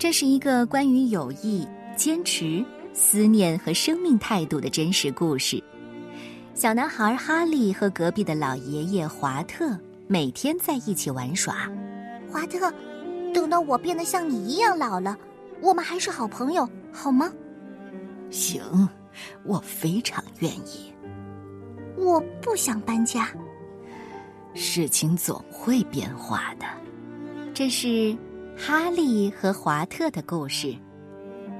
这是一个关于友谊、坚持、思念和生命态度的真实故事。小男孩哈利和隔壁的老爷爷华特每天在一起玩耍。华特，等到我变得像你一样老了，我们还是好朋友，好吗？行，我非常愿意。我不想搬家。事情总会变化的。这是哈利和华特的故事，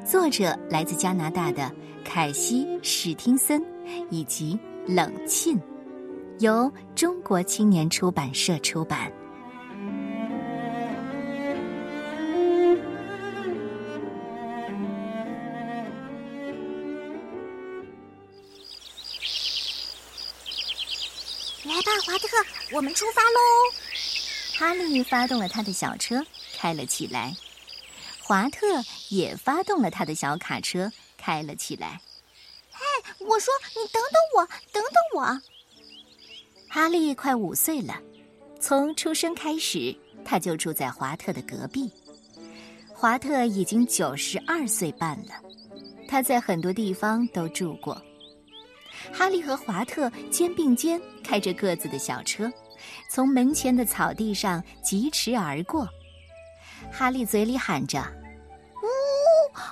作者来自加拿大的凯西·史汀森以及冷沁，由中国青年出版社出版。来吧，华特，我们出发喽！哈利发动了他的小车，开了起来。华特也发动了他的小卡车，开了起来。嘿，我说你等等我，等等我。哈利快五岁了，从出生开始他就住在华特的隔壁。华特已经九十二岁半了，他在很多地方都住过。哈利和华特肩并肩开着各自的小车，从门前的草地上疾驰而过。哈利嘴里喊着：“呜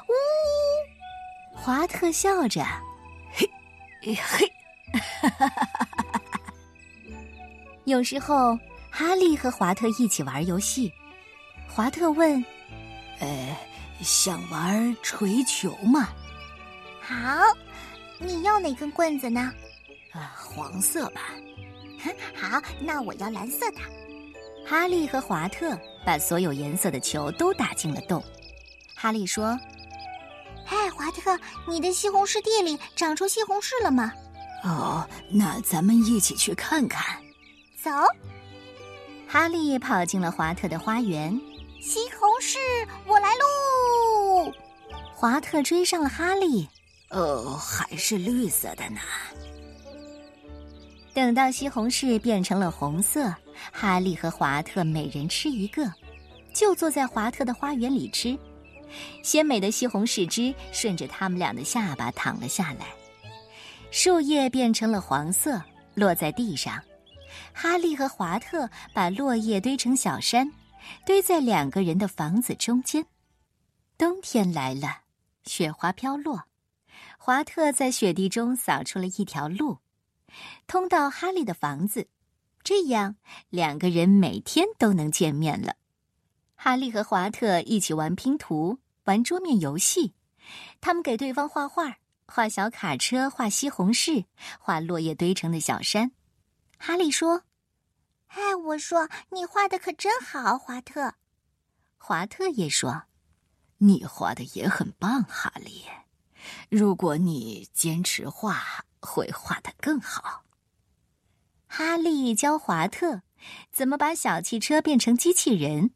呜！”华特笑着：“嘿，嘿。”哈哈哈哈有时候，哈利和华特一起玩游戏。华特问：“呃，想玩锤球吗？”“好。”你要哪根棍子呢？啊，黄色吧。好，那我要蓝色的。哈利和华特把所有颜色的球都打进了洞。哈利说：“嗨，华特，你的西红柿地里长出西红柿了吗？”哦，那咱们一起去看看。走。哈利跑进了华特的花园。西红柿，我来喽！华特追上了哈利。哦，还是绿色的呢。等到西红柿变成了红色，哈利和华特每人吃一个，就坐在华特的花园里吃。鲜美的西红柿汁顺着他们俩的下巴淌了下来。树叶变成了黄色，落在地上。哈利和华特把落叶堆成小山，堆在两个人的房子中间。冬天来了，雪花飘落。华特在雪地中扫出了一条路，通到哈利的房子，这样两个人每天都能见面了。哈利和华特一起玩拼图，玩桌面游戏，他们给对方画画，画小卡车，画西红柿，画落叶堆成的小山。哈利说：“哎，我说你画的可真好，华特。”华特也说：“你画的也很棒，哈利。”如果你坚持画，会画得更好。哈利教华特怎么把小汽车变成机器人，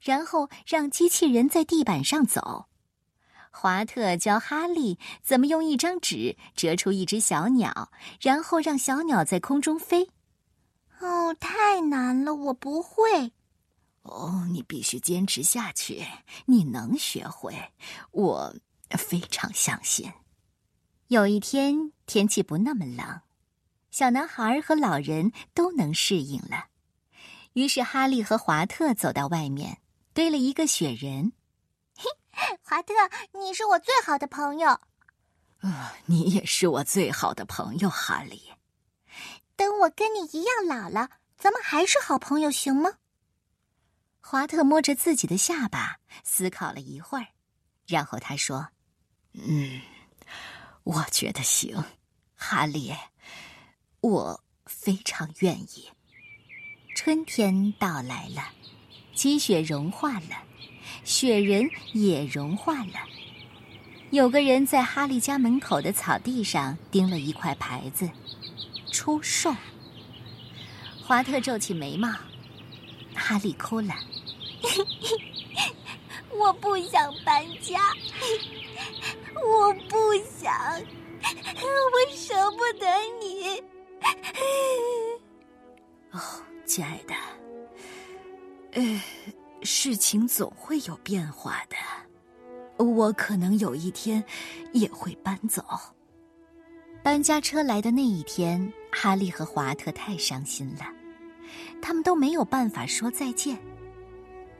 然后让机器人在地板上走。华特教哈利怎么用一张纸折出一只小鸟，然后让小鸟在空中飞。哦，太难了，我不会。哦，你必须坚持下去，你能学会。我。非常相信。有一天天气不那么冷，小男孩和老人都能适应了。于是哈利和华特走到外面，堆了一个雪人。嘿，华特，你是我最好的朋友。啊，你也是我最好的朋友，哈利。等我跟你一样老了，咱们还是好朋友，行吗？华特摸着自己的下巴，思考了一会儿，然后他说。嗯，我觉得行，哈利，我非常愿意。春天到来了，积雪融化了，雪人也融化了。有个人在哈利家门口的草地上钉了一块牌子：“出售。”华特皱起眉毛，哈利哭了：“ 我不想搬家。”我不想，我舍不得你。哦，亲爱的，呃，事情总会有变化的。我可能有一天也会搬走。搬家车来的那一天，哈利和华特太伤心了，他们都没有办法说再见。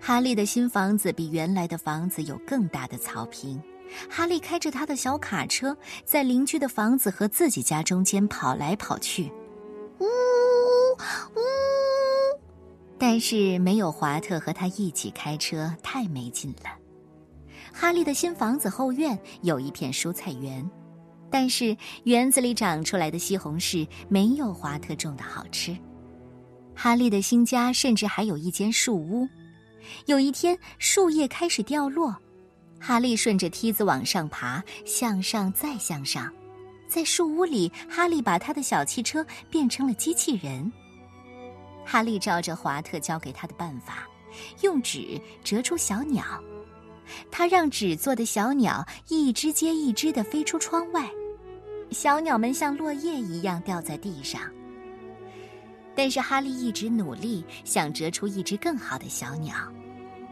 哈利的新房子比原来的房子有更大的草坪。哈利开着他的小卡车，在邻居的房子和自己家中间跑来跑去，但是没有华特和他一起开车，太没劲了。哈利的新房子后院有一片蔬菜园，但是园子里长出来的西红柿没有华特种的好吃。哈利的新家甚至还有一间树屋。有一天，树叶开始掉落。哈利顺着梯子往上爬，向上再向上，在树屋里，哈利把他的小汽车变成了机器人。哈利照着华特教给他的办法，用纸折出小鸟，他让纸做的小鸟一只接一只的飞出窗外，小鸟们像落叶一样掉在地上。但是哈利一直努力，想折出一只更好的小鸟。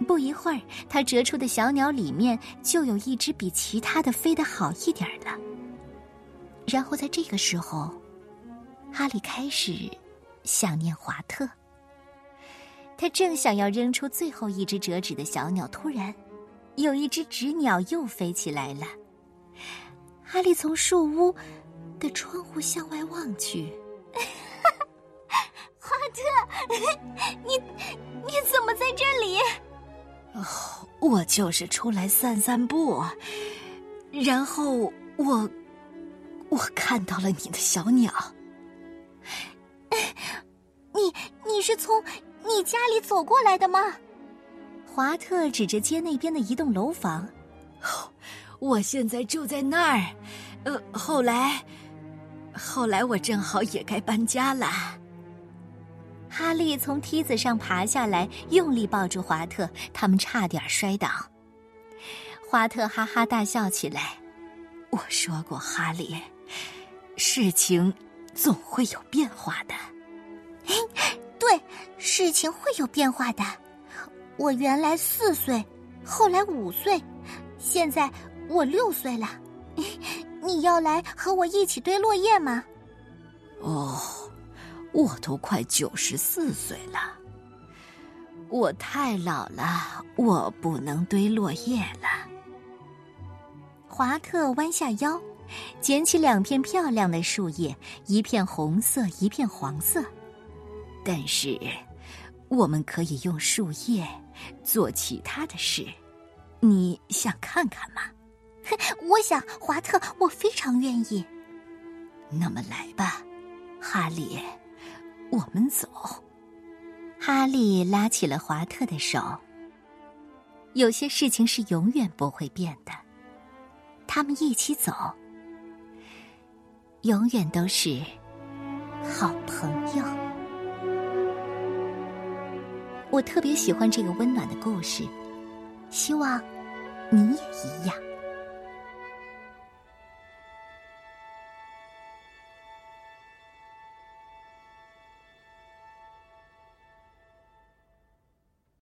不一会儿，他折出的小鸟里面就有一只比其他的飞得好一点的。然后在这个时候，哈利开始想念华特。他正想要扔出最后一只折纸的小鸟，突然，有一只纸鸟又飞起来了。哈利从树屋的窗户向外望去，华特，你你怎么在这里？我就是出来散散步，然后我我看到了你的小鸟。是从你家里走过来的吗？华特指着街那边的一栋楼房。哦，我现在住在那儿。呃，后来后来我正好也该搬家了。哈利从梯子上爬下来，用力抱住华特，他们差点摔倒。华特哈哈大笑起来。我说过，哈利，事情总会有变化的。对，事情会有变化的。我原来四岁，后来五岁，现在我六岁了。你要来和我一起堆落叶吗？哦。我都快九十四岁了，我太老了，我不能堆落叶了。华特弯下腰，捡起两片漂亮的树叶，一片红色，一片黄色。但是，我们可以用树叶做其他的事，你想看看吗？我想，华特，我非常愿意。那么来吧，哈利。我们走。哈利拉起了华特的手。有些事情是永远不会变的。他们一起走，永远都是好朋友。我特别喜欢这个温暖的故事，希望你也一样。